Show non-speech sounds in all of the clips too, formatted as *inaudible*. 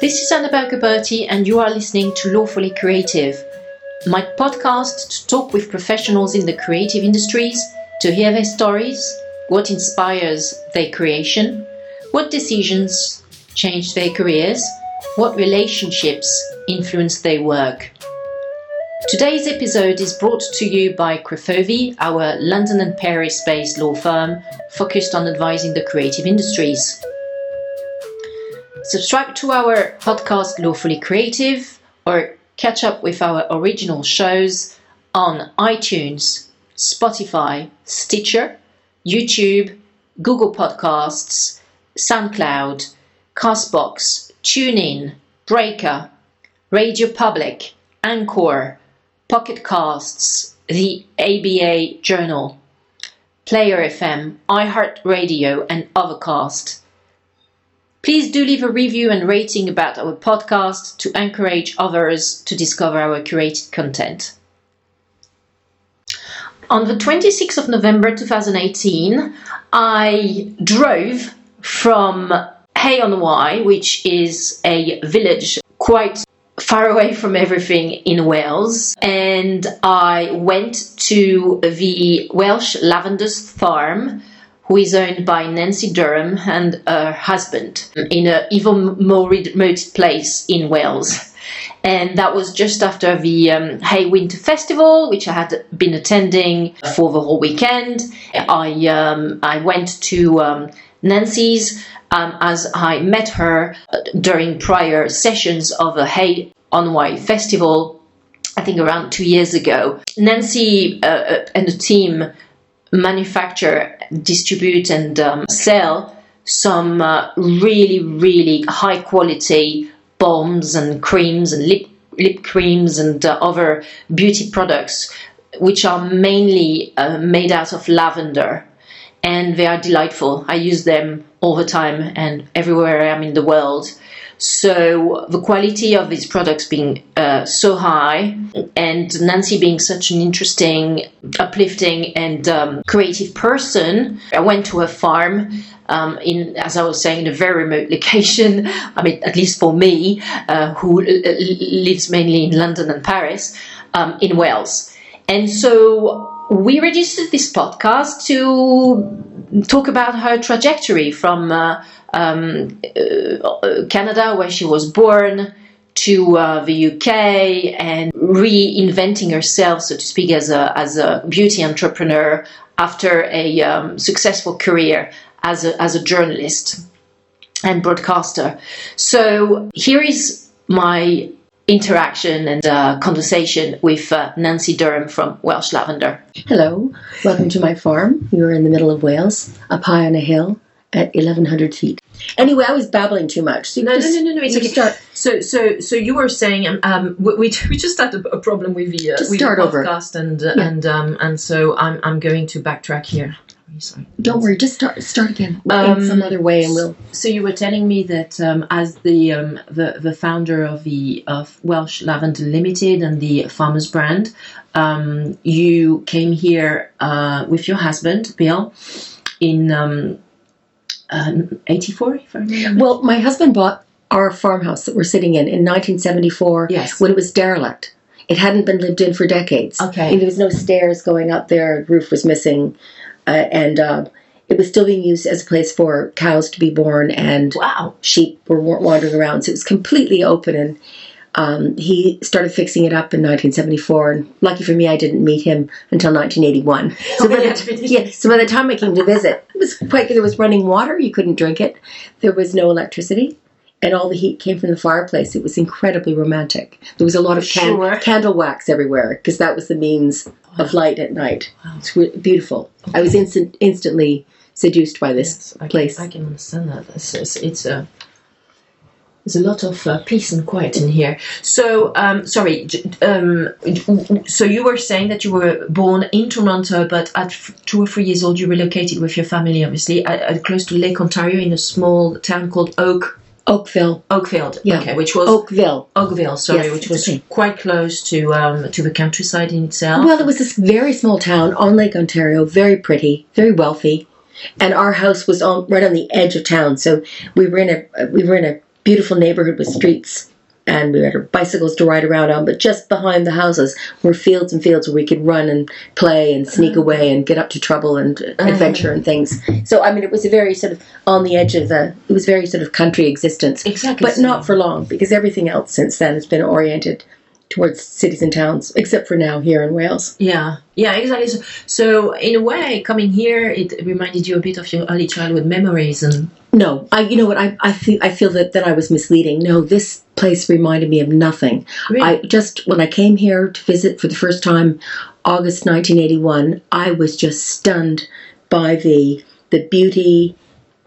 This is Annabelle Gauberti, and you are listening to Lawfully Creative, my podcast to talk with professionals in the creative industries to hear their stories, what inspires their creation, what decisions changed their careers, what relationships influenced their work. Today's episode is brought to you by Crefovi, our London and Paris based law firm focused on advising the creative industries. Subscribe to our podcast Lawfully Creative or catch up with our original shows on iTunes, Spotify, Stitcher, YouTube, Google Podcasts, SoundCloud, Castbox, TuneIn, Breaker, Radio Public, Anchor, Pocket Casts, the ABA Journal, Player FM, iHeartRadio, and Overcast. Please do leave a review and rating about our podcast to encourage others to discover our curated content. On the 26th of November 2018, I drove from Hay on Wye, which is a village quite far away from everything in Wales, and I went to the Welsh Lavenders Farm, who is owned by Nancy Durham and her husband in an even more remote place in Wales. And that was just after the um, Hay Winter Festival, which I had been attending for the whole weekend. I um, I went to um, Nancy's um, as I met her during prior sessions of the Hay on Wye Festival, I think around two years ago. Nancy uh, and the team manufacture, distribute, and um, sell some uh, really, really high quality balms and creams and lip, lip creams and uh, other beauty products, which are mainly uh, made out of lavender. And they are delightful. I use them all the time and everywhere I am in the world. So the quality of these products being uh, so high, and Nancy being such an interesting, uplifting, and um, creative person, I went to her farm. Um, in, as I was saying, in a very remote *laughs* location. I mean, at least for me, uh, who lives mainly in London and Paris, um, in Wales. And so we registered this podcast to talk about her trajectory from uh, um, uh, Canada, where she was born, to uh, the UK, and reinventing herself, so to speak, as a as a beauty entrepreneur after a um, successful career as a as a journalist and broadcaster. So here is my interaction and uh, conversation with uh, Nancy Durham from Welsh Lavender. Hello, welcome to my farm. You're in the middle of Wales, up high on a hill at 1100 feet. Anyway, I was babbling too much. So No, no, just- no, no, no. It's you okay. start- So, so, so you were saying um, um we, we *laughs* we just had a, a problem with the uh, with the over. podcast and uh, Yeah. and um and so I'm I'm going to backtrack here. Really Sorry. Don't worry, just start start again Um, in some other way, and we'll. So you were telling me that um, as the, um, the the founder of the of Welsh Lavender Limited and the Farmers brand, um, you came here uh, with your husband Bill in um, '84, if I remember. Well, my husband bought our farmhouse that we're sitting in in 1974 Yes. when it was derelict. It hadn't been lived in for decades. Okay. And there was no stairs going up there. Roof was missing, uh, and uh, it was still being used as a place for cows to be born and Wow. sheep were wandering around. So it was completely open. And um, he started fixing it up in 1974. And lucky for me, I didn't meet him until 1981. *laughs* So, by Yeah. the, yeah, so by the time I came to visit, it was quite good. There was running water. You couldn't drink it. There was no electricity. And all the heat came from the fireplace. It was incredibly romantic. There was a lot of can- Sure. candle wax everywhere because that was the means of light at night. Wow. It's re- beautiful. I was instant, instantly seduced by this Yes, I place. Can, I can understand that. It's, it's, it's a there's a lot of uh, peace and quiet in here. So, um, sorry. Um, so you were saying that you were born in Toronto, but at f- two or three years old, you relocated with your family, obviously, at, at close to Lake Ontario, in a small town called Oak Oakville. Oakfield. Yeah. Okay, which was Oakville. Oakville. Sorry, Yes, which was quite close to um, to the countryside in itself. Well, it was this very small town on Lake Ontario, very pretty, very wealthy, and our house was on right on the edge of town. So we were in a we were in a beautiful neighborhood with streets and we had our bicycles to ride around on, but just behind the houses were fields and fields where we could run and play and sneak uh-huh. away and get up to trouble and uh-huh. adventure and things. So I mean, it was a very sort of on the edge of the. It was very sort of country existence, Exactly. but not for long because everything else since then has been oriented towards cities and towns, except for now here in Wales. Yeah, yeah, exactly. So, so in a way, coming here, it reminded you a bit of your early childhood memories, and No, I. You know what? I I feel I feel that that I was misleading. No, this place reminded me of nothing. really, I just when I came here to visit for the first time, August 1981, I was just stunned by the the beauty,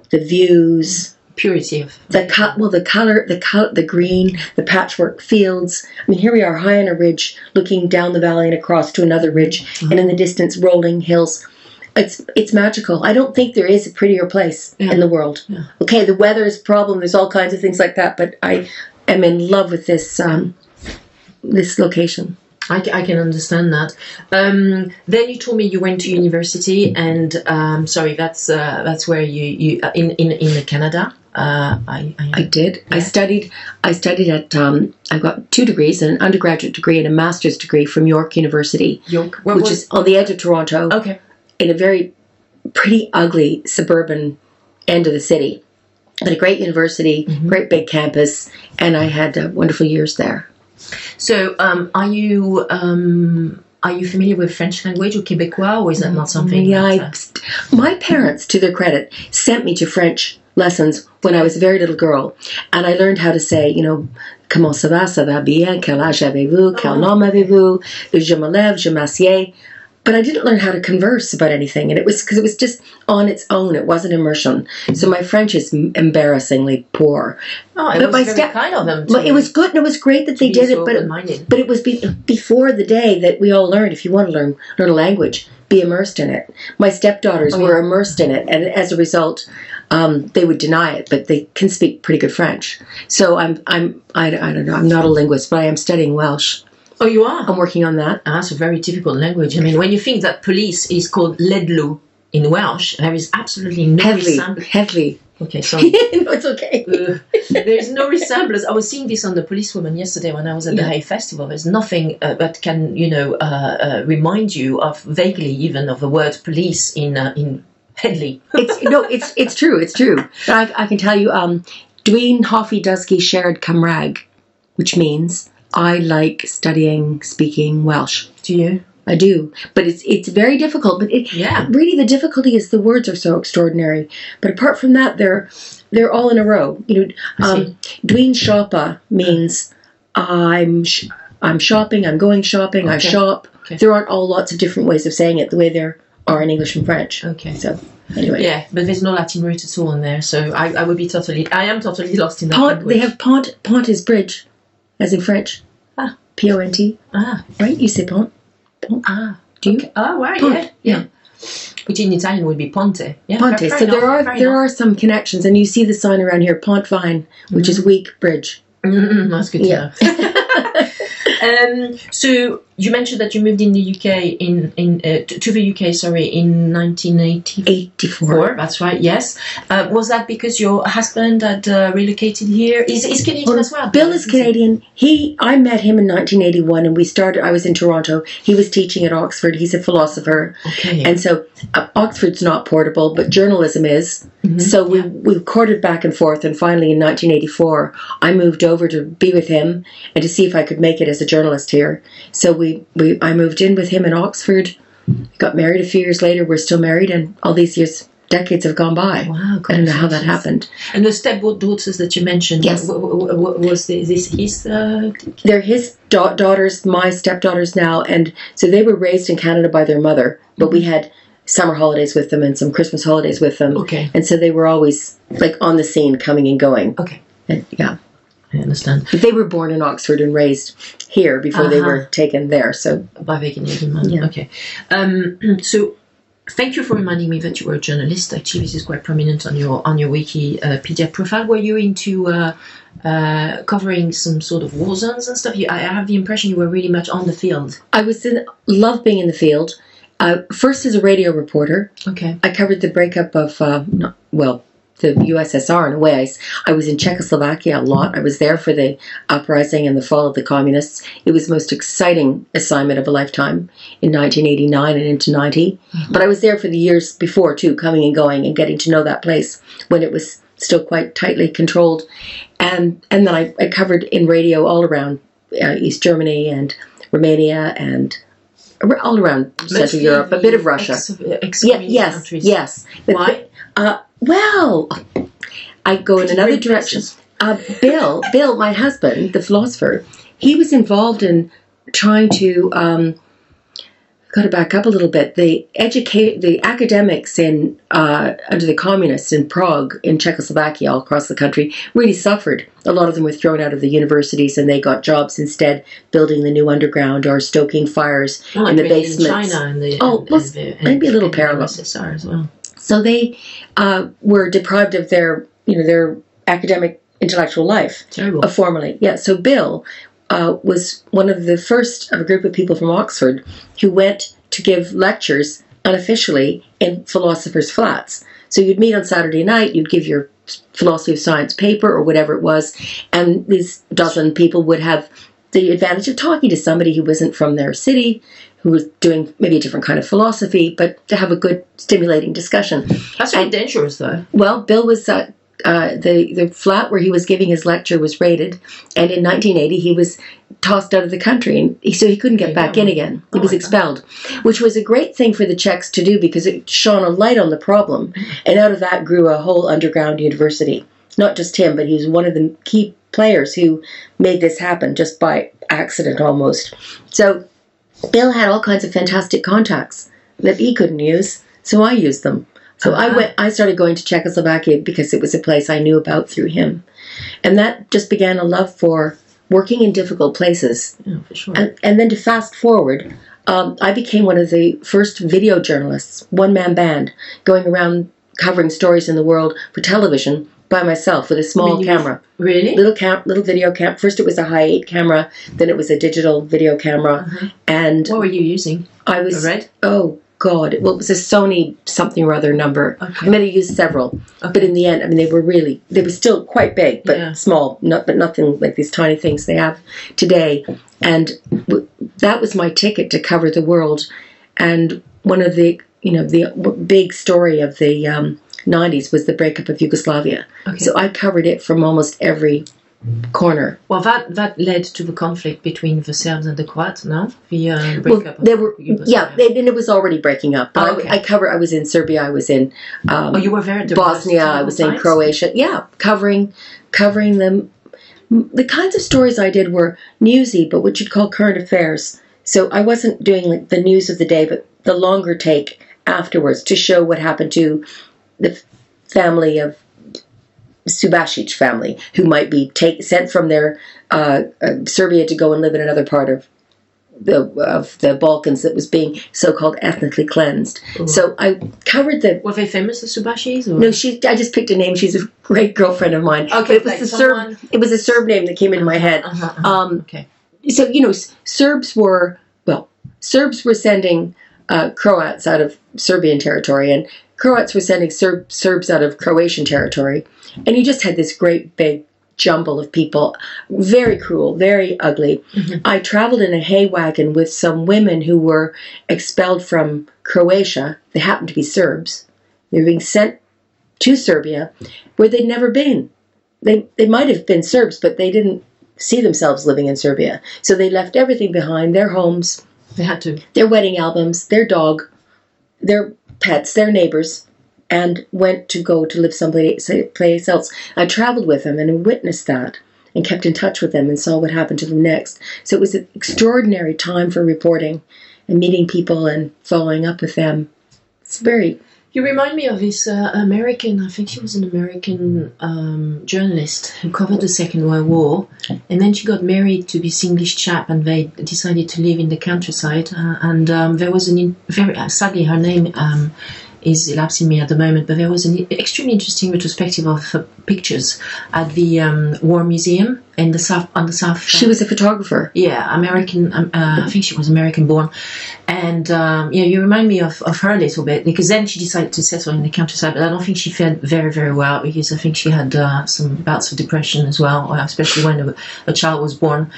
the views, purity of the co- well, the color, the color, the green, the patchwork fields. I mean, here we are high on a ridge, looking down the valley and across to another ridge, and in the distance, rolling hills. It's it's magical. I don't think there is a prettier place Yeah. in the world. Yeah. Okay, the weather is a problem. There's all kinds of things like that, but I am in love with this um, this location. I, I can understand that. Um, then you told me you went to university, and um, sorry, that's uh, that's where you you uh, in in in Canada. Uh, I, I, did. I studied. I studied at. Um, I got two degrees: an undergraduate degree and a master's degree from York University, York, where which was- is on the edge of Toronto, okay. in a very pretty ugly suburban end of the city. But a great university, Mhm. great big campus, and I had uh, wonderful years there. So, um, are you um, are you familiar with French language or Quebecois, or is that not something? Yeah, I, uh, my parents, to their credit, sent me to French lessons when I was a very little girl, and I learned how to say, you know, comment ça va, ça va bien, quel âge avez-vous, quel uh-huh. nom avez-vous, je me lève, je m'assieds. But I didn't learn how to converse about anything, and it was because it was just on its own. It wasn't immersion. So my French is embarrassingly poor. oh, it but was very step- kind of them. But it was good, and it was great that they did it. But it, but it was be, before the day that we all learned. If you want to learn learn a language, be immersed in it. My stepdaughters Oh, were immersed in it, and as a result, um, they would deny it, but they can speak pretty good French. So I'm I'm I, I don't know. I'm not a linguist, but I am studying Welsh. oh, you are. I'm working on that. Ah, that's a very difficult language. I mean, when you think that police is called heddlu in Welsh, there is absolutely no Heavily, resemblance. heavily. Okay, *laughs* sorry. no, it's okay. Uh, there's no resemblance. I was seeing this on the policewoman yesterday when I was at the Yeah. Hay Festival. There's nothing uh, that can, you know, uh, uh, remind you of vaguely even of the word police in uh, in It's no, it's it's true. It's true. I, I can tell you. Um, Dween Hoffi Dusky shared Cymraeg, which means I like studying speaking Welsh. Do you? I do, but it's it's very difficult. But it, Yeah. really, the difficulty is the words are so extraordinary. But apart from that, they're they're all in a row. You know, um, Dween Shoppa means I'm sh- I'm shopping. I'm going shopping. I shop. Okay. There aren't all lots of different ways of saying it the way there are in English and French. Okay. So anyway, Yeah, but there's no Latin root at all in there, so I, I would be totally. I am totally lost in that Part, language. They have pont. Pont is bridge, as in French. Ah. P O N T. ah Right? You say pont. pont. ah. Do you? Okay. Oh right, Pont, yeah, yeah. Which in Italian would be ponte. Yeah, Ponte. fair- fair so there enough, are there enough. are some connections, and you see the sign around here, Pont Vine, which is weak bridge. Mm-mm, that's good to know. *laughs* um, so you mentioned that you moved in the UK in in uh, to the UK, sorry, in 1984. Eighty-four. That's right. Yes. Uh, was that because your husband had uh, relocated here? Is is Canadian Well, as well? Bill is Canadian. He, I met him in 1981, and we started. I was in Toronto. He was teaching at Oxford. He's a philosopher, Okay. and so uh, Oxford's not portable, but journalism is. Mhm. So we Yeah. we courted back and forth, and finally in 1984, I moved over to be with him and to see if I could make it as a journalist here. So we, we I moved in with him in Oxford. Got married a few years later. We're still married, and all these years, decades have gone by. Wow. I don't know how that happened. And the stepdaughters that you mentioned, Yes. w- w- w- was this, this his? Uh, They're his da- daughters, my stepdaughters now, and so they were raised in Canada by their mother. But we had summer holidays with them and some Christmas holidays with them, okay. and so they were always like on the scene, coming and going. Okay. And, yeah, I understand. but they were born in Oxford and raised here before they Uh-huh. were taken there. So By Canadian man. Yeah. Okay. Um, *clears throat* so, thank you for reminding me that you were a journalist. Actually, this is quite prominent on your on your Wikipedia profile. Were you into uh, uh, covering some sort of war zones and stuff? You, I I have the impression you were really much on the field. I was in love being in the field. Uh, first as a radio reporter, Okay. I covered the breakup of uh, well, the USSR in a way. I was in Czechoslovakia a lot. I was there for the uprising and the fall of the communists. It was the most exciting assignment of a lifetime in 1989 and into 90. But I was there for the years before too, coming and going and getting to know that place when it was still quite tightly controlled. And and then I, I covered in radio all around uh, East Germany and Romania and all around Central Europe, a bit of Russia. Ex, ex-communist yes, countries. yes. Why? uh, well, I go in another direction. Uh, Bill, Bill, my husband, the philosopher, he was involved in trying to. Um, Got to back up a little bit. The educate the academics in uh, under the communists in Prague, in Czechoslovakia, all across the country, really suffered. A lot of them were thrown out of the universities, and they got jobs instead building the new underground or stoking fires Well, in the basements. In China and the, Oh, and, well, and the, maybe a little parallel. As well. So they uh, were deprived of their, you know, their academic intellectual life Terrible. uh, formally. Yeah. So Bill uh, was one of the first of a group of people from Oxford who went to give lectures unofficially in philosophers' flats. So you'd meet on Saturday night, you'd give your philosophy of science paper or whatever it was, and these dozen people would have the advantage of talking to somebody who wasn't from their city, who was doing maybe a different kind of philosophy, but to have a good, stimulating discussion. That's really and- dangerous, though. Well, Bill was uh, uh, the the flat where he was giving his lecture was raided, and in 1980 he was tossed out of the country, and he, so he couldn't get back in again. He Oh was my God. expelled, which was a great thing for the Czechs to do because it shone a light on the problem, and out of that grew a whole underground university. Not just him, but he was one of the key players who made this happen just by accident almost. So Bill had all kinds of fantastic contacts that he couldn't use, so I used them. So I Uh-huh. went. I started going to Czechoslovakia because it was a place I knew about through him, and that just began a love for working in difficult places. Yeah, for sure. And, and then to fast forward, um, I became one of the first video journalists, one man band, going around covering stories in the world for television by myself with a small camera, really? little cam, little video cam. First, it was a high eight camera, then it was a digital video camera, Uh-huh. and What were you using? I was red? oh god, well, it was a Sony something or other number. Okay. I mean, I used several, but in the end, I mean, they were really they were still quite big, but Yeah. small, not but nothing like these tiny things they have today. And w- that was my ticket to cover the world. And one of the you know the w- big story of the um, '90s was the breakup of Yugoslavia. Okay. So I covered it from almost every corner. well, that that led to the conflict between the Serbs and the Croats. No, the uh, Well, breakup. of they were Yugoslavia. yeah, they, and it was already breaking up. But Oh, okay. I, I cover. I was in Serbia. I was in. Um, Oh, you were the Bosnia. I was in? Croatia. Yeah, covering covering them. The kinds of stories I did were newsy, but what you'd call current affairs. So I wasn't doing like the news of the day, but the longer take afterwards to show what happened to the family of Subasic family, who might be take, sent from their uh, uh, Serbia to go and live in another part of the of the Balkans that was being so-called ethnically cleansed. Ooh. So I covered the Were they famous, the Subashis? Or? no, she. I just picked a name. She's a great girlfriend of mine. Okay, it was the someone- Serb. It was a Serb name that came into my head. Uh-huh, uh-huh. Um, okay. so you know, Serbs were well, Serbs were sending uh, Croats out of Serbian territory, and Croats were sending Serb, Serbs out of Croatian territory, and you just had this great big jumble of people, very cruel, very ugly. Mhm. I traveled in a hay wagon with some women who were expelled from Croatia. They happened to be Serbs. They were being sent to Serbia, where they'd never been. They they might have been Serbs, but they didn't see themselves living in Serbia. So they left everything behind: their homes, They had to. their wedding albums, their dog, their pets, their neighbors, and went to go to live someplace else. I traveled with them and witnessed that and kept in touch with them and saw what happened to them next. So it was an extraordinary time for reporting and meeting people and following up with them. It's very You remind me of this uh, American, I think she was an American um, journalist who covered the Second World War, and then she got married to this English chap, and they decided to live in the countryside. Uh, and um, there was an very uh, sadly her name um, is elapsing me at the moment, but there was an extremely interesting retrospective of her pictures at the um, War Museum in the south on the south. She was a photographer. Yeah, American. Um, uh, I think she was American born, and um, yeah, you remind me of, of her a little bit because then she decided to settle in the countryside, but I don't think she fared very very well because I think she had uh, some bouts of depression as well, uh, especially when a, a child was born.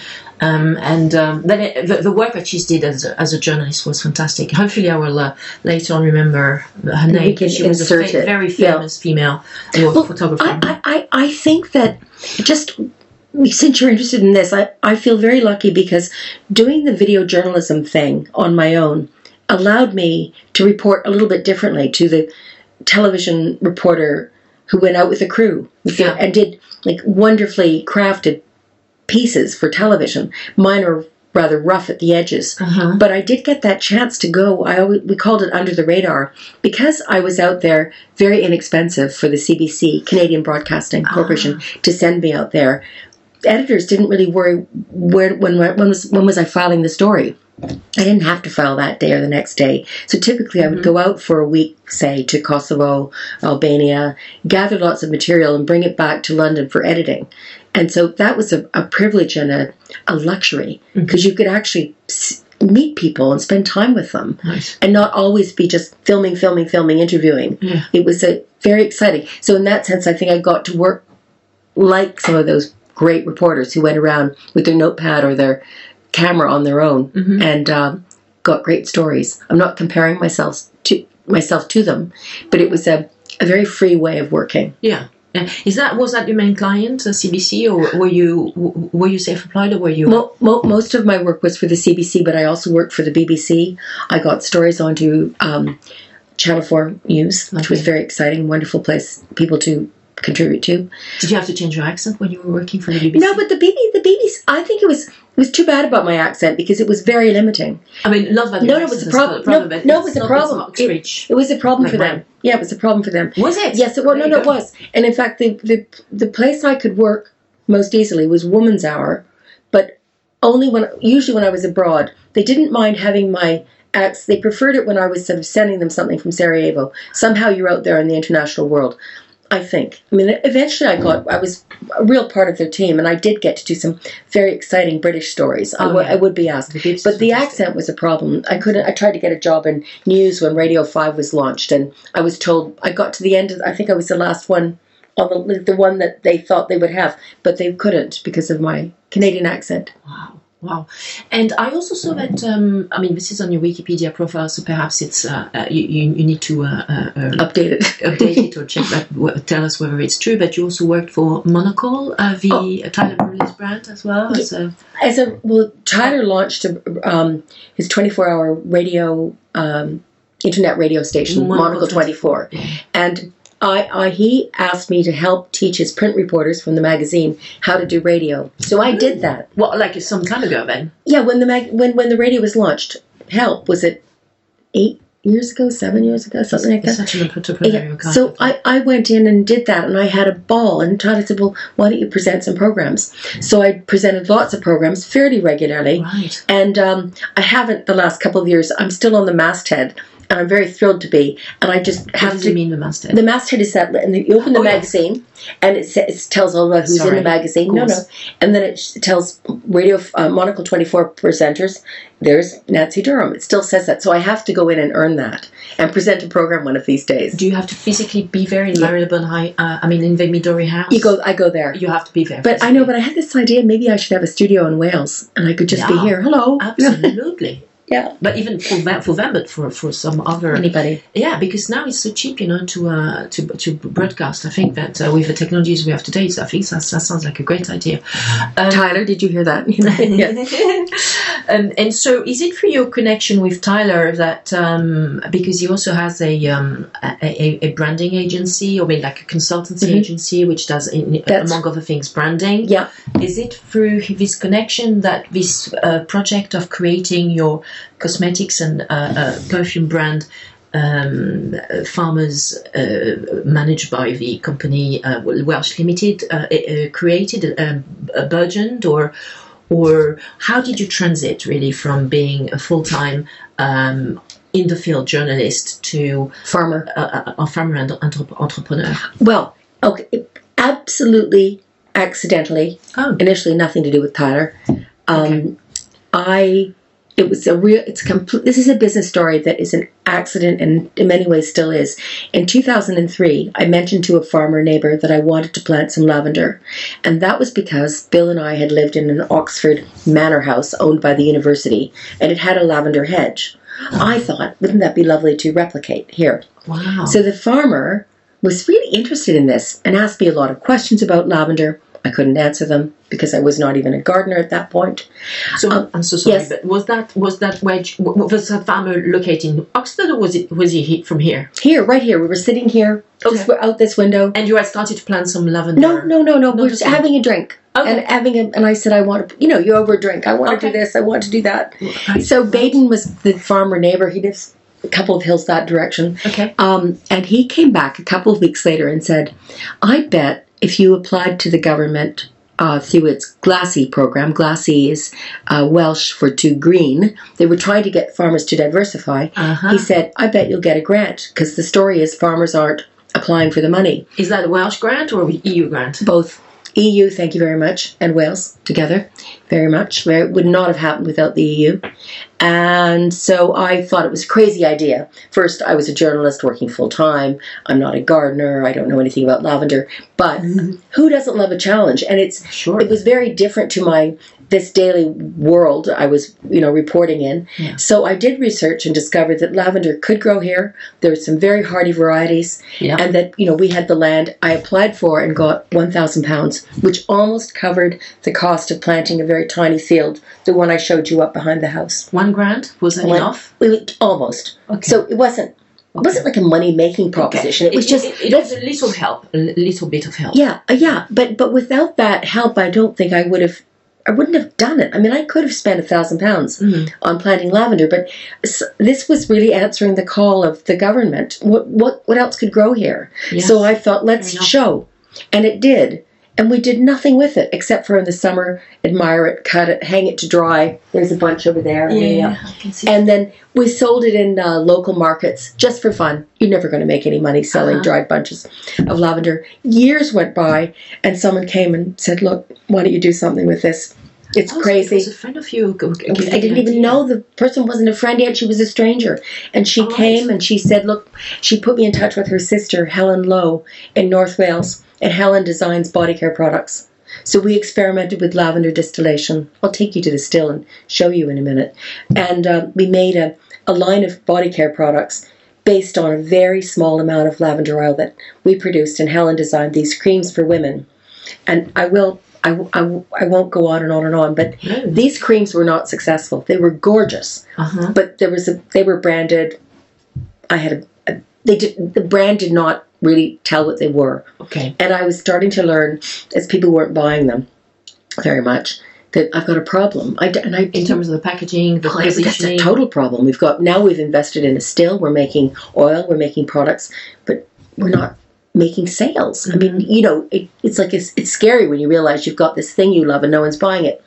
Um, and um, then it, the, the, work that she's did as a, as a journalist was fantastic. Hopefully, I will uh, later on remember her name. She was a fa- very famous yeah. female well, photographer. I, I, I think that just since you're interested in this, I, I feel very lucky because doing the video journalism thing on my own allowed me to report a little bit differently to the television reporter who went out with a crew yeah. and did like wonderfully crafted pieces for television. Mine are rather rough at the edges, uh-huh. but I did get that chance to go. I always, we called it under the radar because I was out there, very inexpensive for the CBC Canadian Broadcasting Corporation uh-huh. to send me out there editors didn't really worry where when when was when was I filing the story. I didn't have to file that day or the next day. So typically I would mm-hmm. go out for a week, say, to Kosovo, Albania, gather lots of material and bring it back to London for editing. And so that was a, a privilege and a, a luxury because mm-hmm. you could actually meet people and spend time with them nice. and not always be just filming, filming, filming, interviewing. Yeah. It was a very exciting. So in that sense, I think I got to work like some of those great reporters who went around with their notepad or their camera on their own mm-hmm. and um, got great stories. I'm not comparing myself to myself to them, but it was a, a very free way of working. Yeah. Is that was that your main client, the CBC, or were you were you self-employed, or were you? Mo- mo- most of my work was for the CBC, but I also worked for the BBC. I got stories onto um, Channel Four News, which okay. was very exciting, wonderful place people to contribute to. Did you have to change your accent when you were working for the BBC? No, but the BBC, the BBC, I think it was it was too bad about my accent because it was very limiting. I mean, not that no, no, it was a problem. No, no, it was a problem. It, it, was a problem like for them. Yeah, it was a problem for them. Was it? Yes, it was. No, no, it was. And in fact, the, the the place I could work most easily was Woman's Hour, but only when usually when I was abroad. They didn't mind having my acts. They preferred it when I was sort of sending them something from Sarajevo. Somehow you're out there in the international world. I think. I mean, eventually I got, I was a real part of their team, and I did get to do some very exciting British stories. Oh, I, w- yeah. I would be asked, the but the accent was a problem. I couldn't. I tried to get a job in news when Radio Five was launched, and I was told I got to the end. of I think I was the last one on the the one that they thought they would have, but they couldn't because of my Canadian accent. Wow. Wow. And I also saw that, um, I mean, this is on your Wikipedia profile, so perhaps it's uh, uh, you, you, need to uh, uh, um, update it *laughs* update it or check that, tell us whether it's true. But you also worked for Monocle, uh, the oh. Tyler Brûlé's brand as well. As a, as a well, Tyler launched a, um, his 24 hour radio, um, internet radio station, Monocle, Monocle 24. 24. And I, I, he asked me to help teach his print reporters from the magazine how to do radio. So I did that. Well, like some time ago then? Yeah, when the mag- when when the radio was launched. Help was it eight years ago, seven years ago, something like that. Such an entrepreneurial yeah. So I, I went in and did that, and I had a ball. And Todd said, "Well, why don't you present some programs?" So I presented lots of programs fairly regularly. Right. And um, I haven't the last couple of years. I'm still on the masthead and I'm very thrilled to be. And I just what have to. You mean the masthead? The masthead is that, and you open the oh, magazine, and it, says, it tells all about who's Sorry. in the magazine. No, no, and then it tells radio uh, Monocle 24 presenters. There's Nancy Durham. It still says that, so I have to go in and earn that and present a program one of these days. Do you have to physically be there in Marylebone High? Uh, I mean, in the Midori House. You go. I go there. You have to be there. But physically. I know. But I had this idea. Maybe I should have a studio in Wales, and I could just yeah, be here. Hello. Absolutely. Yeah. But even for them, for them, but for, for some other anybody. Yeah, because now it's so cheap, you know, to uh, to to broadcast. I think that uh, with the technologies we have today, so I think that, that sounds like a great idea. Um, Tyler, did you hear that? *laughs* *laughs* um, and so, is it for your connection with Tyler that um, because he also has a, um, a, a branding agency or maybe like a consultancy mm-hmm. agency which does in, among other things branding? Yeah. Is it through this connection that this uh, project of creating your cosmetics and uh, uh, perfume brand um, farmers uh, managed by the company uh, Welsh Limited uh, uh created, um, a burgeoned, or or how did you transit really from being a full time um, in the field journalist to farmer, a, a farmer and entrepreneur? Well, okay, absolutely accidentally. Oh. Initially, nothing to do with Tyler. Um, I. It was a real. It's complete. This is a business story that is an accident, and in many ways still is. In 2003, I mentioned to a farmer neighbor that I wanted to plant some lavender, and that was because Bill and I had lived in an Oxford manor house owned by the university, and it had a lavender hedge. I thought, wouldn't that be lovely to replicate here? Wow. So the farmer was really interested in this and asked me a lot of questions about lavender. I couldn't answer them because I was not even a gardener at that point. So Um, I'm so sorry, yes. but was that was that wedge was that farmer located in Oxford or was it was he from here? Here, right here, we were sitting here, just out this window. And you had started to plant some lavender. No, no, no, no. We're just having a drink. Okay. And having a, and I said, I want to, you know, you're over a drink. I want to do this. I want to do that. Right. So Baden was the farmer neighbor. He lives a couple of hills that direction. Okay. Um, and he came back a couple of weeks later and said, I bet if you applied to the government uh, through its Glasu program, Glasu is uh, Welsh for to green, they were trying to get farmers to diversify. Uh-huh. He said, I bet you'll get a grant because the story is farmers aren't applying for the money. Is that a Welsh grant or EU grant? Both EU, thank you very much, and Wales together, very much. It would not have happened without the EU. And so I thought it was a crazy idea. First, I was a journalist working full time. I'm not a gardener. I don't know anything about lavender. But mm-hmm. who doesn't love a challenge? And it's Sure. it was very different to my this daily world I was, you know, reporting in. Yeah. So I did research and discovered that lavender could grow here. There were some very hardy varieties, Yeah. and that you know we had the land. I applied for and got one thousand pounds, which almost covered the cost of planting a very tiny field, the one I showed you up behind the house. One grant was that One- enough? We would- almost. Okay. So it wasn't. It wasn't like a money making proposition. It was just it, it was a little help, a little bit of help. Yeah, uh, yeah, but but without that help, I don't think I would have. I wouldn't have done it. I mean, I could have spent a thousand pounds Mhm. on planting lavender, but this was really answering the call of the government. What what what else could grow here? Yes. So I thought, let's show, and it did. And we did nothing with it except for in the summer, admire it, cut it, hang it to dry. There's a bunch over there. yeah. I can see. And then we sold it in uh, local markets just for fun. You're never going to make any money selling Uh-huh. dried bunches of lavender. Years went by, and someone came and said, "Look, why don't you do something with this? It's Oh, so crazy." It was a friend of you. who gave you I didn't even know the person wasn't a friend yet. She was a stranger. And she right. came and she said, Look, she put me in touch with her sister, Helen Lowe, in North Wales. And Helen designs body care products. So we experimented with lavender distillation. I'll take you to the still and show you in a minute. And uh, we made a, a line of body care products based on a very small amount of lavender oil that we produced. And Helen designed these creams for women. And I will. I, I, I won't go on and on and on, but these creams were not successful. They were gorgeous, Uh-huh. but there was a they were branded. I had a, a they did the brand did not really tell what they were, Okay. and I was starting to learn as people weren't buying them very much that I've got a problem. I d- and I In terms of the packaging, the Oh, that's a total problem. We've got now we've invested in a still. We're making oil. We're making products, but we're not making sales. I mean, mm-hmm. you know, it, it's like it's, it's scary when you realize you've got this thing you love and no one's buying it.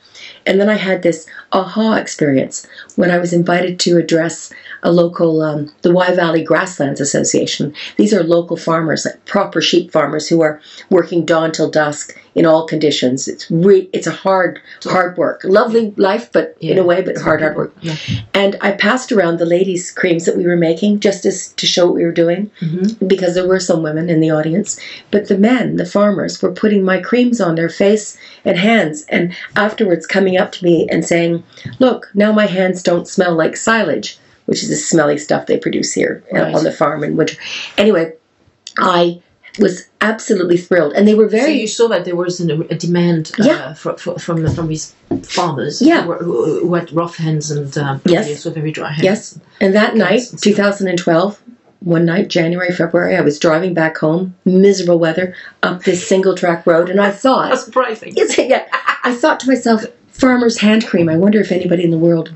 And then I had this aha experience when I was invited to address a local, um, the Wye Valley Grasslands Association. These are local farmers, like proper sheep farmers, who are working dawn till dusk in all conditions. It's re- it's a hard, hard work, lovely life, but in a way, but hard, hard work. Yeah. And I passed around the ladies' creams that we were making just as to show what we were doing Mhm. because there were some women in the audience. But the men, the farmers, were putting my creams on their face and hands and afterwards coming up to me and saying, Look, now my hands don't smell like silage, which is the smelly stuff they produce here uh, Right. on the farm in winter. Anyway, I was absolutely thrilled. And they were very. So you saw that there was an, a demand uh, Yeah. for, for, from from these farmers Yeah. who, were, who, who had rough hands and um, Yes. also very dry hands. Yes. And that Okay, night, so- 2012, one night, January, February, I was driving back home, miserable weather, up this single track road, and I thought, surprising. *laughs* Yes, yeah, I thought to myself, farmer's hand cream. I wonder if anybody in the world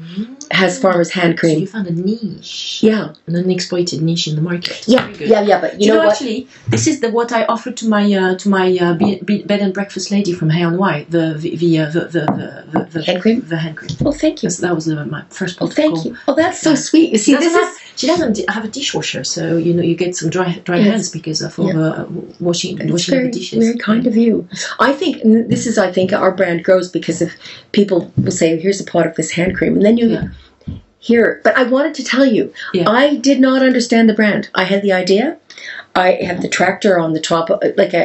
has farmer's hand So you found a niche, Yeah, an unexploited niche in the market. yeah, yeah, yeah. But you you know, know, what? actually, this is the what I offered to my uh, to my uh, be, be, bed and breakfast lady from Hay on Wye, the the the, uh, the, the, the, the, Hand cream? the hand cream. Oh, thank you. That was my first Oh, thank you. Oh, that's so sweet. You see, Doesn't this is She doesn't have a dishwasher, so you know you get some dry dry Yes. hands because of Yeah. uh, washing It's washing very, the dishes. very kind of you. I think and this is. I think our brand grows because if people will say, "Here's a pot of this hand cream," and then you Yeah. hear. But I wanted to tell you, Yeah. I did not understand the brand. I had the idea. I have the tractor on the top, of, like a,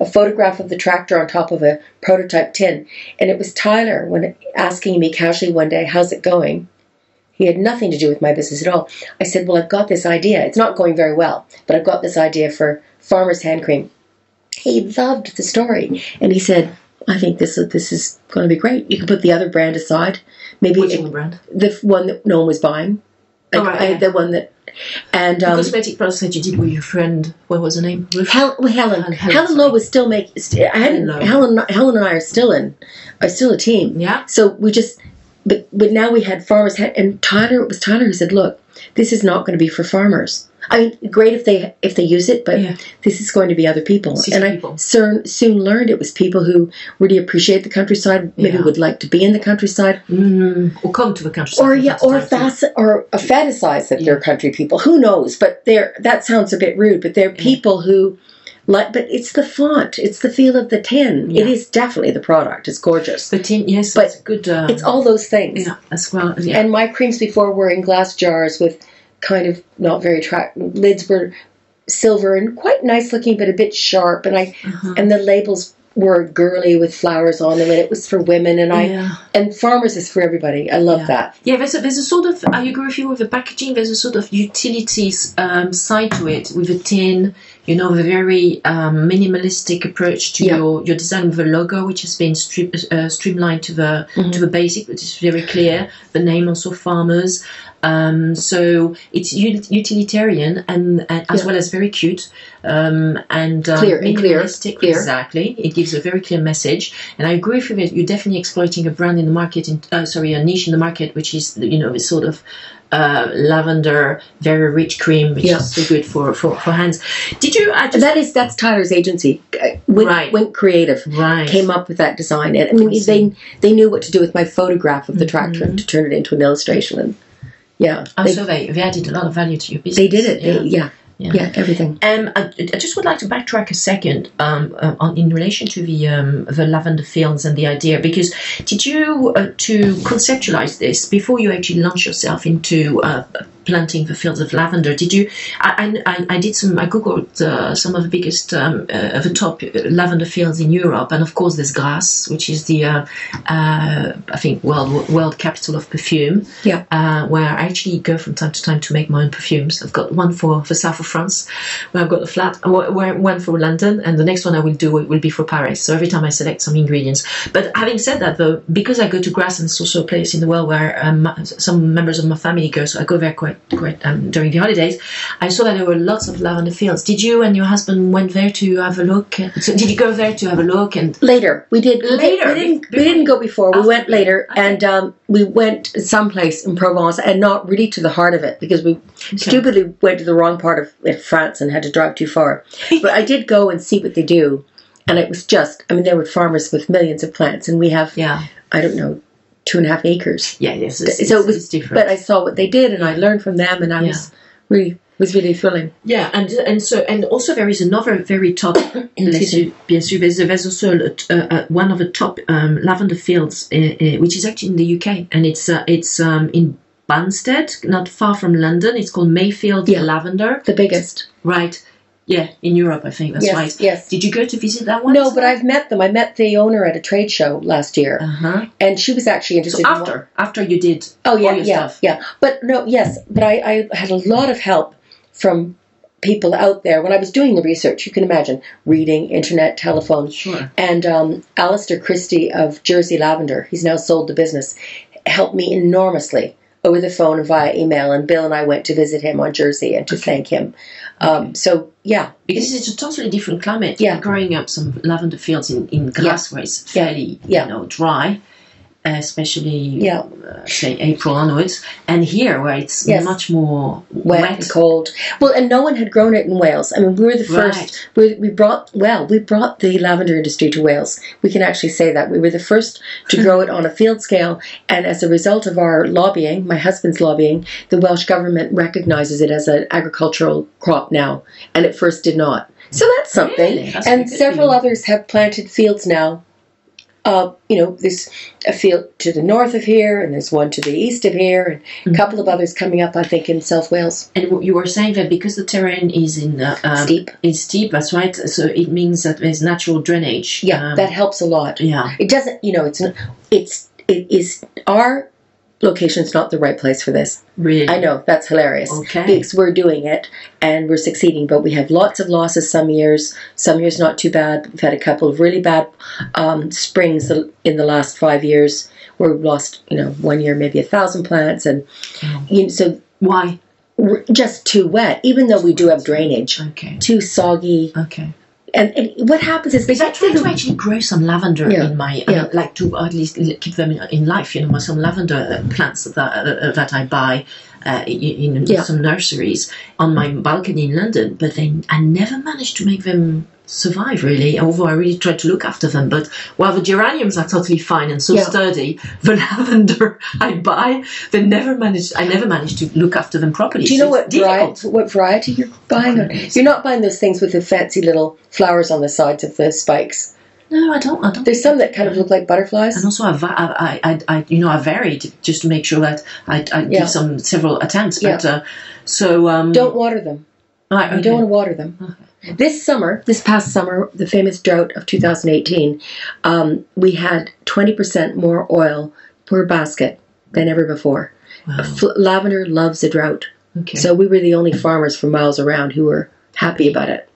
a, a photograph of the tractor on top of a prototype tin, and it was Tyler when asking me casually one day, "How's it going?" He had nothing to do with my business at all. I said, Well, I've got this idea. It's not going very well, but I've got this idea for farmer's hand cream. He loved the story. And he said, I think this, this is going to be great. You can put the other brand aside. Maybe Which it- brand? the one that no one was buying. Like, Oh, right, I- yeah. the one that. And The um, cosmetic products that you did with your friend. What was her name? Hel- well, Helen, Helen, Helen. Lowe was still making. St- I hadn't. Helen Helen, Helen and I are still in, are still a team. Yeah. So we just, but but now we had farmers, had, and Tyler it was Tyler who said, "Look, this is not going to be for farmers. I mean, great if they if they use it, but Yeah. this is going to be other people." And people. I soon soon learned it was people who really appreciate the countryside, maybe Yeah. would like to be in the countryside, Mm, or come to the countryside. or yeah, or fas- or a fetishize that Yeah. they're country people. Who knows? But they're that sounds a bit rude. But they're people who like. But it's the font. It's the feel of the tin. It Yeah. is definitely the product. It's gorgeous. The tin, yes, But it's good. Um, It's all those things. yeah, as well. Yeah. And my creams before were in glass jars with kind of not very attractive lids were silver and quite nice looking, but a bit sharp. And I Uh-huh. and the labels were girly with flowers on them, and it was for women. And I yeah. and farmers is for everybody. I love Yeah. that. Yeah, there's a, there's a sort of, I agree with you with the packaging, there's a sort of utilities um, side to it with the tin, you know, the very um, minimalistic approach to Yeah. your, your design with the logo, which has been strip, uh, streamlined to the Mhm. to the basic, which is very clear. The name also farmers. Um, so it's ut- utilitarian and, and as Yeah. well as very cute um, and um, Clear and clear. Exactly, it gives a very clear message. And I agree with you. You're definitely exploiting a brand in the market, in, uh, sorry, a niche in the market, which is you know sort of uh, lavender, very rich cream, which Yeah. is so good for, for, for hands. Did you? Just, that is that's Tyler's agency. Uh, Went, Right. Winkreative. right. Came up with that design, and I mean I they they knew what to do with my photograph of the tractor Mhm. to turn it into an illustration. And yeah, Oh, they, so they, they added a lot of value to your business. they did it. Yeah. They- yeah, Yeah. yeah, everything. Um, I, I just would like to backtrack a second um, uh, on, in relation to the um, the lavender fields and the idea, because did you uh, to conceptualize this before you actually launch yourself into uh, planting the fields of lavender? Did you? I, I, I- did some. I googled uh, some of the biggest, um, uh, the top uh, lavender fields in Europe, and of course there's Grasse, which is the uh, uh, I think world world capital of perfume. Yeah. Uh, where I actually go from time to time to make my own perfumes. I've got one for the south of France, where I've got a flat, wh- where- one for London, and the next one I will do will be for Paris. So every time I select some ingredients. But having said that, though, because I go to Grasse, and it's also a place in the world where um, some members of my family go, so I go there quite quite um, during the holidays. I saw that there were lots of lavender fields. Did you and your husband went there to have a look? So did you go there to have a look? And Later, we did. we did- Later, we didn't. We didn't go before. We went later, Okay. and um, we went someplace in Provence, and not really to the heart of it because we stupidly went to the wrong part of of France and had to drive too far. *laughs* but I did go and see what they do, and it was just. I mean, there were farmers with millions of plants, and we have. yeah, I don't know, two and a half acres. yeah, yes, it's, So it was- different. But I saw what they did, and I learned from them, and I Yeah. was really was really thrilling. Yeah, and and so and also there is another very top. *coughs* bien sûr, there's, there's also uh, uh, one of the top um, lavender fields, uh, uh, which is actually in the UK, and it's uh, it's um, in Banstead, not far from London. It's called Mayfield Yeah. Lavender. The biggest. Right. Yeah, in Europe, I think that's yes, right. yes. Did you go to visit that one? No, but I've met them. I met the owner at a trade show last year, Uh huh. and she was actually So interested. in after after you did. Oh yeah, all your yeah, stuff. yeah. But no, yes, but I, I had a lot of help from people out there when I was doing the research. You can imagine reading, internet, telephone, Sure. and um, Alistair Christie of Jersey Lavender. He's now sold the business. Helped me enormously over the phone and via email. And Bill and I went to visit him on Jersey and to thank him. Um, so yeah, Because it's a totally different climate. Yeah. Growing up some lavender fields in, in Grasse where it's fairly, Yeah. you know, dry. Especially Yeah. uh, say April onwards, and here where it's Yes. much more wet, wet. and cold. Well, and no one had grown it in Wales. I mean, we were the first. Right. We, we brought well, we brought the lavender industry to Wales. We can actually say that we were the first to *laughs* grow it on a field scale, and as a result of our lobbying, my husband's lobbying, the Welsh government recognizes it as an agricultural crop now, and at first did not. So that's something. Really? That's and several you. others have planted fields now. Uh, you know, there's a field to the north of here, and there's one to the east of here, and Mm-hmm. a couple of others coming up, I think, in South Wales. And what you were saying that because the terrain is in uh, um, Steep. it's steep. That's right. So it means that there's natural drainage. Yeah, Um, that helps a lot. yeah. It doesn't, you know, it's it's it is our location's not the right place for this. Really. I know that's hilarious Okay. because we're doing it and we're succeeding, but we have lots of losses some years. Some years not too bad. We've had a couple of really bad um, springs in the last five years where we've lost, you know, one year maybe a thousand plants, and you know, so Why? we're just too wet. Even though we do have drainage, Okay. too soggy. Okay. And, and what happens is I try to actually grow some lavender Yeah. in my, Yeah. uh, like to at least keep them in, in life. You know, some lavender uh, plants that uh, that I buy uh, in, in Yeah. some nurseries on my balcony in London, but then I never managed to make them survive really. Although I really tried to look after them, but while the geraniums are totally fine and so Yeah. sturdy, the *laughs* lavender I buy, they never managed. I never managed to look after them properly. Do you So know what variety, what variety you're buying? You're not buying those things with the fancy little flowers on the sides of the spikes. No, I don't. I don't. There's some that kind of look like butterflies. And also, I, I, I, I, you know, I varied just to make sure that I, I Yeah. give some several attempts. But uh, so um, Don't water them. Right, You don't want to water them. This summer, this past summer, the famous drought of 2018, um, we had 20% more oil per basket than ever before. Wow. F- lavender loves a drought. Okay. So we were the only farmers for miles around who were happy about it.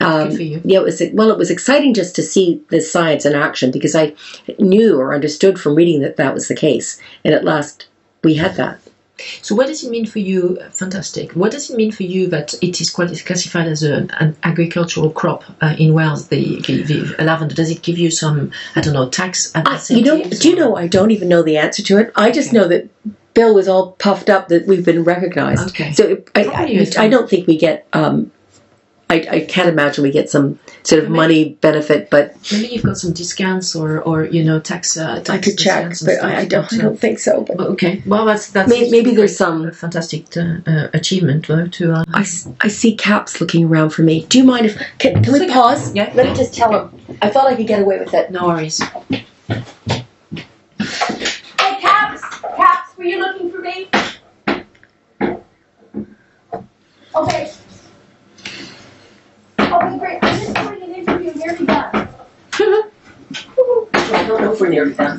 Um, Good for you. Yeah, it was well. It was exciting just to see the science in action because I knew or understood from reading that that was the case, and at last we had that. So, what does it mean for you? Fantastic. What does it mean for you that it is classified as a, an agricultural crop uh, in Wales? The, the, the lavender. Does it give you some, I don't know, tax? I, you know, do you know? I don't even know the answer to it. I just Okay. know that Bill was all puffed up that we've been recognized. Okay. So it, I, I. I don't think we get. Um, I, I can't imagine we get some sort of Maybe- money benefit, but Maybe you've got some discounts or, or you know, tax. Uh, tax I could check. But I, I don't. I uh, don't think so. But but okay. Well, that's that's May- maybe there's some- a fantastic uh, uh, achievement though to. Uh, I, s- I see Caps looking around for me. Do you mind if can, can we pause? Yeah. Let me just tell him. I thought I could get away with it. no worries. Hey, Caps! Caps, were you looking for me? Okay. Okay, great. I'm just doing an interview. Nearly done. I don't know if we're nearly done.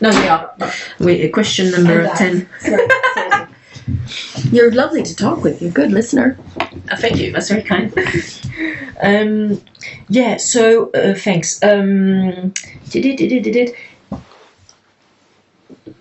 No, we are. Wait, question number I'm ten. Sorry, sorry. You're lovely to talk with. You're a good listener. Uh, thank you. That's very kind. *laughs* um, yeah. So uh, thanks. Um, did it? Did it? Did it?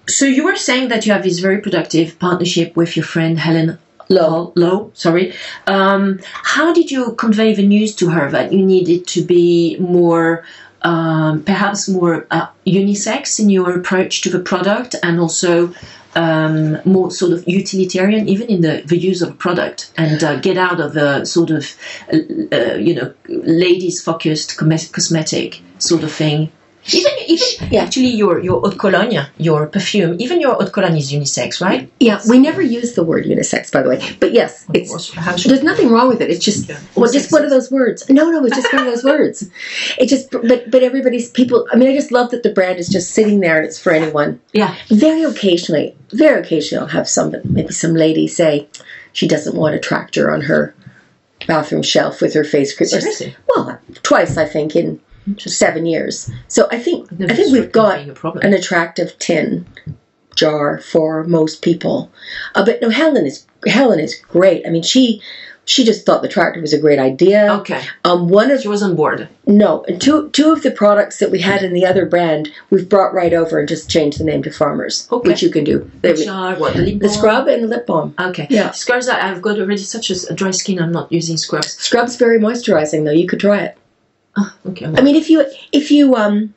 So you were saying that you have this very productive partnership with your friend Helen Lowe. Lowe. Sorry. Um, how did you convey the news to her that you needed to be more? Um, perhaps more uh, unisex in your approach to the product and also um, more sort of utilitarian even in the, the use of product and uh, get out of a sort of uh, you know ladies focused cosmetic sort of thing even even Yeah. actually your your eau de cologne your perfume even your eau de cologne is unisex right Yeah, we never use the word unisex, by the way. But yes. There's nothing wrong with it. It's just Yeah. well, just one of those words. No, no, it's just one of those *laughs* words. It just but but everybody's people. I mean, I just love that the brand is just sitting there and it's for anyone. yeah Very occasionally, very occasionally, I'll have some maybe some lady say she doesn't want a tractor on her bathroom shelf with her face cream. seriously Well, twice I think in seven years. So I think I think we've got being a problem. an attractive tin jar for most people. Uh, but no, Helen is Helen is great. I mean, she she just thought the tractor was a great idea. okay Um, one of she was on board no, and two two of the products that we had in the other brand, we've brought right over and just changed the name to Farmers, Okay. which you can do. They- which are what the lip the scrub and the lip balm. okay Yeah. scrubs i've got already such a dry skin i'm not using scrubs Scrub's very moisturizing, though. You could try it. Oh, okay I mean, if you if you um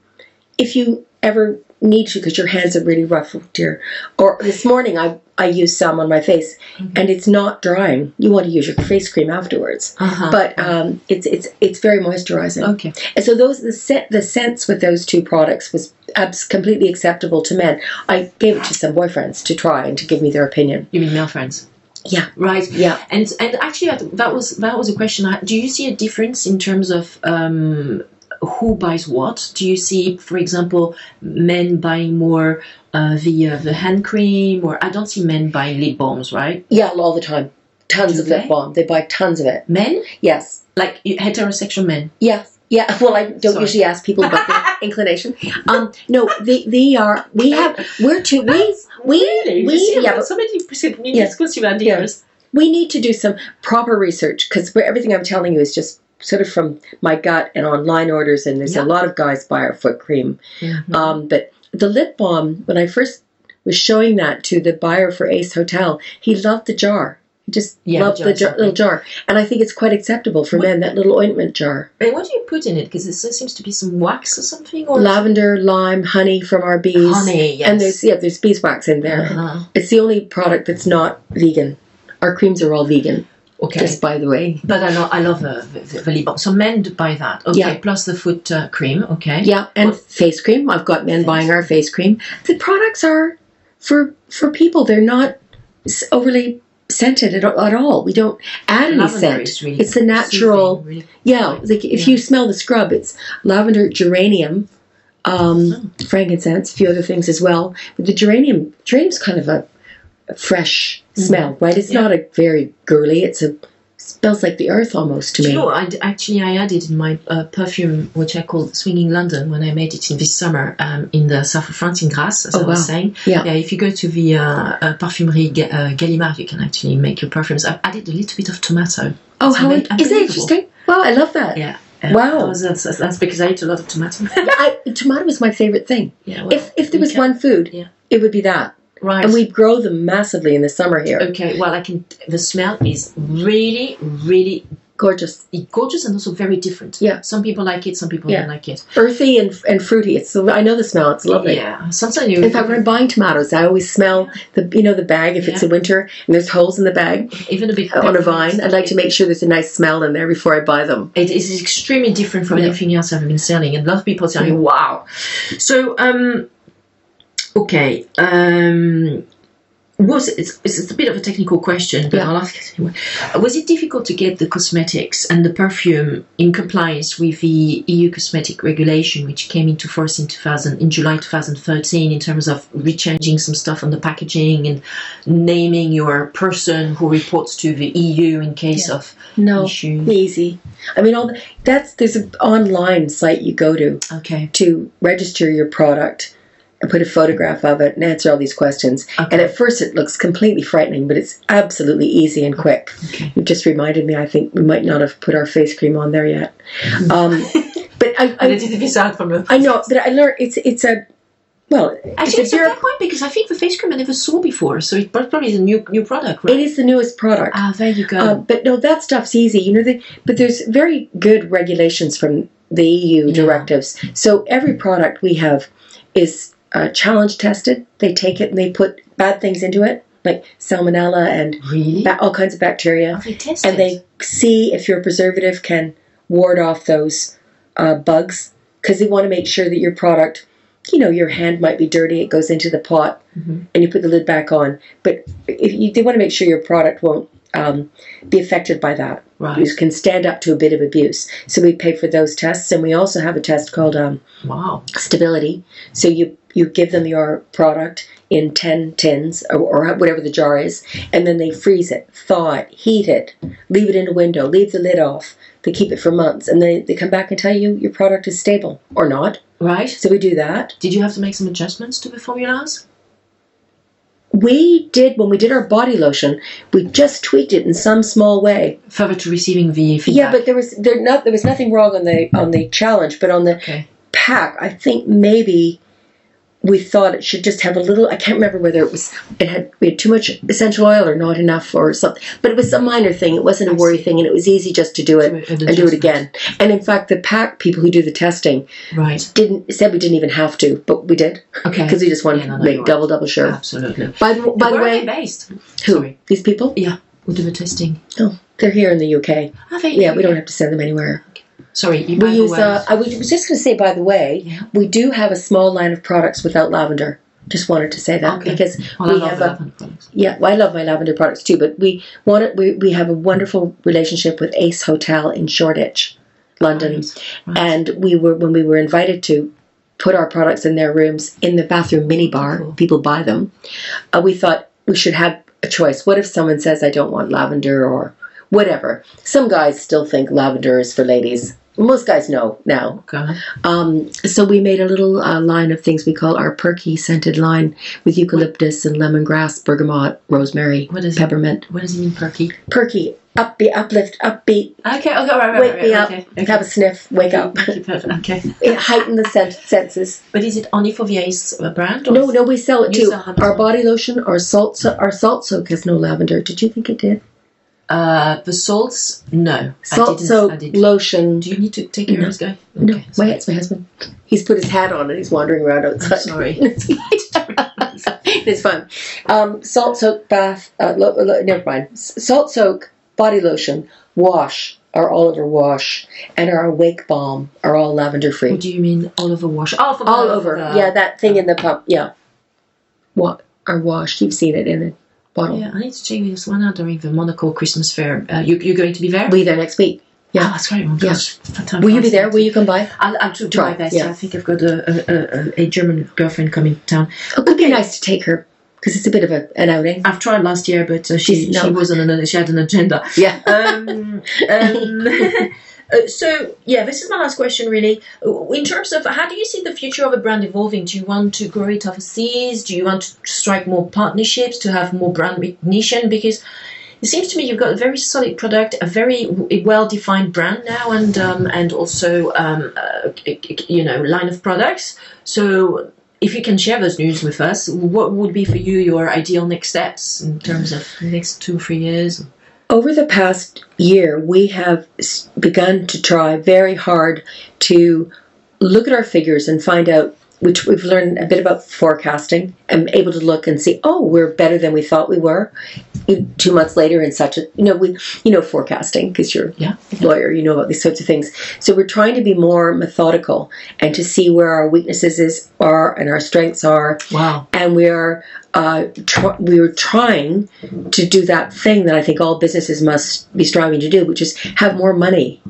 if you ever need to because your hands are really rough, dear. Or this morning I I used some on my face, and it's not drying. You want to use your face cream afterwards, Uh-huh. but um, it's it's it's very moisturizing. okay. And so those the scent the scents with those two products was abs- completely acceptable to men. I gave it to some boyfriends to try and to give me their opinion. You mean male friends? Yeah. Right. Yeah. And and actually that, was that was a question. Do you see a difference in terms of um, who buys what? Do you see, for example, men buying more uh, the uh, the hand cream, or I don't see men buying lip balms, right? Yeah, all the time. Tons Do of lip they? balm. They buy tons of it. Men, Yes. like heterosexual men. Yeah. Yeah. *laughs* Well, I don't Sorry. usually ask people about their *laughs* inclination. *laughs* Um, no, they they are. We have. We're two. We we we yeah. But present me Yeah. exclusive ideas. we need to do some proper research because everything I'm telling you is just sort of from my gut and online orders. And there's Yeah. a lot of guys buy our foot cream. Mhm. Um, but the lip balm, when I first was showing that to the buyer for Ace Hotel, he loved the jar. Just Yeah, the jar the jar, little jar. And I think it's quite acceptable for What- men, that little ointment jar. And what do you put in it? Because there seems to be some wax or something, or Lavender, lime, honey from our bees. honey. Yes. And there's yeah, there's beeswax in there. Uh-huh. It's the only product that's not vegan. Our creams are all vegan, Okay. just by the way. But I know I love uh, the, the, the lip balm. So men buy that. Okay. Yeah. Plus the foot uh, cream. Okay. Yeah, and What- face cream. I've got men Face buying our face cream. The products are for for people. They're not overly scented at, at all. We don't add any Lavender scent. really it's the natural. really. Yeah, like if Yeah. you smell the scrub, it's lavender, geranium, um, frankincense, a few other things as well. But the geranium, geranium's kind of a, a fresh smell, right? It's Mm-hmm. Yeah. not a very girly. It's a smells like the earth almost to me. know, I actually I added in my uh, perfume, which I called Swinging London, when I made it in this summer um, in the south of France, in Grasse, as Oh, I was wow. saying. Yeah. if you go to the uh, uh, Parfumerie Ga- uh, Galimard, you can actually make your perfumes. I've added a little bit of tomato. oh, how is that interesting? Wow, I love that. Yeah. Wow. That was- that's, that's because I eat a lot of tomato. I, tomato is my favorite thing. *laughs* yeah, well, if if there was can- one food, Yeah. it would be that. Right. And we grow them massively in the summer here. Okay, well, I can. The smell is really, really Gorgeous, gorgeous and also very different. Yeah. Some people like it, some people Yeah. don't like it. earthy and and fruity. It's I know the smell. It's lovely. Yeah. Sometimes you. In fact, when I'm buying tomatoes, I always smell the you know the bag if it's Yeah. a winter and there's holes in the bag even a bit on a vine. I'd like to make sure there's a nice smell in there before I buy them. It is extremely different from Yeah. anything else I've been selling, and a lot of people tell me, "Wow." So, um, okay, um, was it, it's, it's a bit of a technical question, but Yeah. I'll ask it anyway. Was it difficult to get the cosmetics and the perfume in compliance with the EU cosmetic regulation, which came into force in 2000 in July 2013, in terms of rechanging some stuff on the packaging and naming your person who reports to the EU in case of No, issues? easy. I mean, all the, that's there's an online site you go to Okay. to register your product and put a photograph of it and answer all these questions. Okay. And at first, it looks completely frightening, but it's absolutely easy and quick. Okay. You've just reminded me. I think we might not have put our face cream on there yet. Um, *laughs* but I, I, it is out from a. I know, but I learned it's it's a well, Actually, it's it's a fair point because I think the face cream I never saw before, so it probably is a new new product, right? it is the newest product. Ah, there you go. Uh, but no, that stuff's easy. You know, the, but there's very good regulations from the EU Yeah. directives. So every product we have is uh, challenge tested. They take it and they put bad things into it, like salmonella and really? ba- all kinds of bacteria, Oh, they and they see if your preservative can ward off those uh, bugs because they want to make sure that your product. You know, your hand might be dirty. It goes into the pot, Mhm. and you put the lid back on. But if you, they want to make sure your product won't um, be affected by that right. you can stand up to a bit of abuse. So we pay for those tests, and we also have a test called um, Wow. stability. So you you give them your product in ten tins or, or whatever the jar is, and then they freeze it, thaw it, heat it, leave it in a window, leave the lid off. They keep it for months, and they they come back and tell you your product is stable or not. Right. So we do that. Did you have to make some adjustments to the formulas? We did when we did our body lotion. We just tweaked it in some small way. Further to receiving the feedback. Yeah, but there was there not there was nothing wrong on the on the challenge, but on the Okay. pack, I think maybe we thought it should just have a little. I can't remember whether it was it had we had too much essential oil or not enough or something. But it was a minor thing. It wasn't a worry thing, and it was easy just to do it and do it again. And in fact, the pack people who do the testing Right. didn't said we didn't even have to, but we did Okay. because we just wanted Yeah, no, to make double double sure. Absolutely. By the by the way, based? who Sorry. these people? Yeah. we do the testing? Oh, they're here in the UK. Are they? Yeah, we don't have to send them anywhere. Sorry. You We use. Uh, I was just going to say, by the way, Yeah. we do have a small line of products without lavender. Just wanted to say that Okay. because Well, we have a yeah. Well, I love my lavender products too, but we want it. We, we have a wonderful relationship with Ace Hotel in Shoreditch, London, and we were when we were invited to put our products in their rooms in the bathroom mini bar. Cool. People buy them. Uh, we thought we should have a choice. What if someone says I don't want lavender or whatever? Some guys still think lavender is for ladies. Most guys know now. Okay. Um, so we made a little uh, line of things we call our perky scented line with eucalyptus and lemongrass, bergamot, rosemary, What is it? peppermint. What does it mean, perky? Perky, upbeat, uplift, upbeat, Okay. Okay. Right. Right. wake right, me right, up, Okay. okay. have a sniff, wake up. *laughs* Okay. It heighten the sen- senses. But is it only Ace uh, brand? Or No, no, we sell it too. Our body lotion, our salt, our salt soak has no lavender. Did you think it did? Uh, the salts? No. Salt. Soak lotion. Do you need to take care No. of this guy? No, Okay, my it's my husband. He's put his hat on and he's wandering around outside. I'm sorry. *laughs* it's fun. Um, salt soak bath. Uh, lo, lo, never mind. S- Salt soak body lotion, wash, our All Over wash, and our Awake balm are all lavender free. What do you mean all over wash? Oh, all over. the- yeah, that thing in the pump. Yeah. What? Our wash. You've seen it in a bottle. Yeah, I need to check this one out during the Monaco Christmas fair. Uh, you, you're going to be there? We'll be there next week. Oh, Yeah. that's great. Oh, Yeah. gosh, fantastic. Will you be there? Will you come by? I'll, I'll do, Try, my best. yeah. I think I've got a, a, a, a German girlfriend coming to town. It would be nice to take her because it's a bit of a, an outing. I've tried last year, but uh, she no. she was on an she had an agenda. Yeah. um, *laughs* um, *laughs* uh, so yeah, this is my last question. Really, Uh, in terms of how do you see the future of a brand evolving? Do you want to grow it overseas? Do you want to strike more partnerships to have more brand recognition? Because it seems to me you've got a very solid product, a very well defined brand now, and um, and also um, uh, you know line of products. So. If you can share those news with us, what would be for you your ideal next steps in terms of next two three years? Over the past year, we have begun to try very hard to look at our figures and find out which we've learned a bit about forecasting and able to look and see, oh, we're better than we thought we were. Two months later, in such a you know we you know forecasting because you're Yeah. a lawyer, you know about these sorts of things. So we're trying to be more methodical and to see where our weaknesses is are and our strengths are Wow. and we are uh, tr- we are trying to do that thing that I think all businesses must be striving to do, which is have more money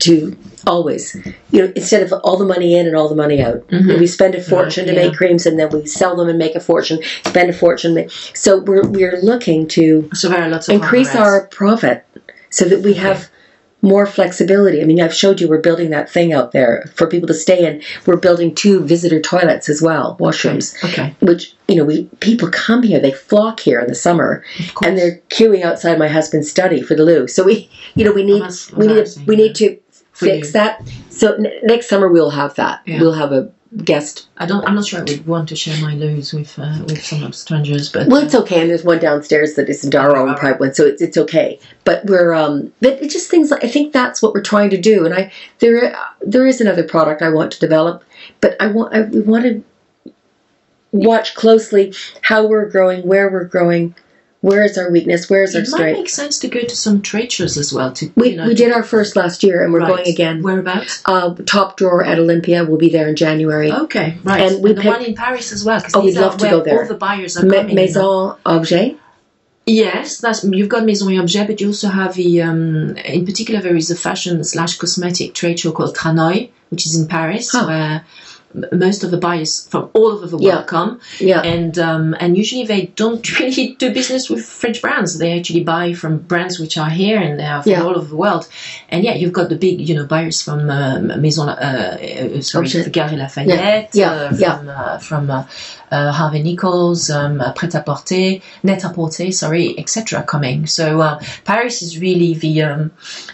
to always, you know, instead of all the money in and all the money out. Mhm. We spend a fortune to yeah. make creams, and then we sell them and make a fortune. Spend a fortune. So we're we're looking to So there are lots of increase our profit so that we have more flexibility. I mean, I've showed you we're building that thing out there for people to stay in. We're building two visitor toilets as well, washrooms Okay. which you know we people come here they flock here in the summer and they're queuing outside my husband's study for the loo so we you know we need that's we need we need to fix you. that so n- next summer we'll have that Yeah. we'll have a guest I don't. I'm not sure I would want to share my loos with uh, with some strangers, but well it's okay and there's one downstairs that isn't our own private one so it's, it's okay but we're um but it's just things like i think that's what we're trying to do and i there there is another product i want to develop but i want i we want to watch closely how we're growing where we're growing where is our weakness where is our strength? it might make sense to go to some trade shows as well. To we, you know, we did our first last year and we're Right. going again Whereabouts? uh, top drawer at olympia we'll be there in january Okay, right. And we the picked- one in Paris as well. Oh, we'd love to go there. All the buyers are Ma- coming. maison objet Yes, that's you've got Maison et Objet, but you also have the. Um, in particular, there is a fashion slash cosmetic trade show called Tranoï, which is in Paris, Huh. where most of the buyers from all over the world Yeah. come. yeah and um, and usually they don't *laughs* really do business with French brands. They actually buy from brands which are here and they are from Yeah. all over the world. And yeah, you've got the big you know buyers from uh, Maison, uh, uh, sorry, Objet. Galeries Lafayette, Yeah, uh, yeah. from uh, from uh, uh, Harvey Nichols, um, uh, Pret à Porter, Net à Porter, sorry, etc. Coming. So uh, Paris is really the um,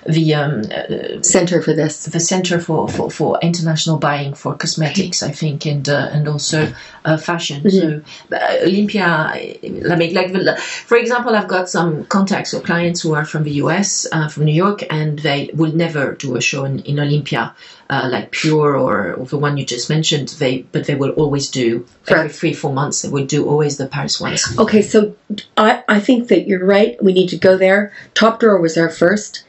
the um, uh, center for this the center for, for, for international buying for cosmetics I think, and uh, and also uh, fashion. So uh, Olympia, like, like for example, I've got some contacts or clients who are from the US, uh, from New York, and they will never do a show in, in Olympia. Uh, like Pure or, or the one you just mentioned, they but they will always do every three four months. They will do always the Paris ones. Okay, so I, I think that you're right. We need to go there. Top Drawer was our first.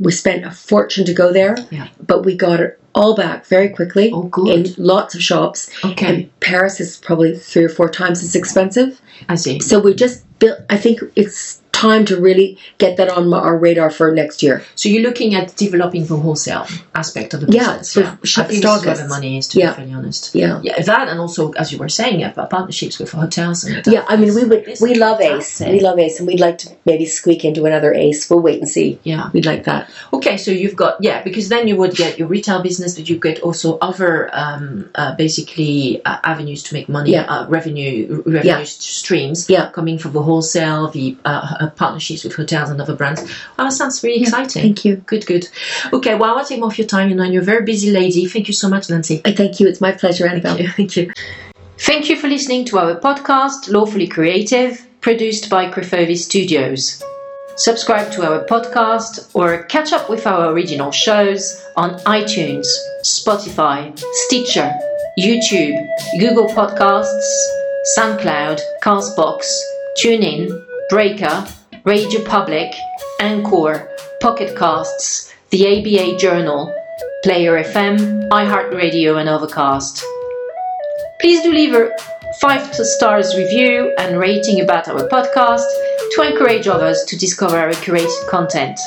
We spent a fortune to go there, Yeah. but we got it all back very quickly Oh, in lots of shops. Okay, And Paris is probably three or four times as expensive. I see. So we just built. I think it's time to really get that on our radar for next year. So you're looking at developing the wholesale aspect of the Yeah, business. Yeah, sh- I think this where the money is. To Yeah. be fairly honest. Yeah. Yeah, that and also, as you were saying, yeah, partnerships with hotels and. uh, Yeah, I mean, we would. We love Ace. We love Ace, and we'd like to maybe squeak into another Ace. We'll wait and see. Yeah. We'd like that. Okay, so you've got yeah, because then you would get your retail business, but you get also other um, uh, basically uh, avenues to make money, Yeah. uh, revenue revenue Yeah. streams Yeah. coming from the wholesale, the uh, partnerships with hotels and other brands. That sounds really exciting. Thank you. Good, good. Okay, well, I won't take more of your time. You know, you're a very busy lady. Thank you so much, Nancy. I thank you. It's my pleasure, Annabelle. Thank you. Thank you. Thank you for listening to our podcast, Lawfully Creative, produced by Crefovi Studios. Subscribe to our podcast or catch up with our original shows on iTunes, Spotify, Stitcher, YouTube, Google Podcasts, SoundCloud, Castbox, TuneIn, Breaker, Radio Public, Anchor, Pocket Casts, the ABA Journal, Player FM, iHeartRadio, and Overcast. Please do leave a five stars review and rating about our podcast to encourage others to discover our curated content.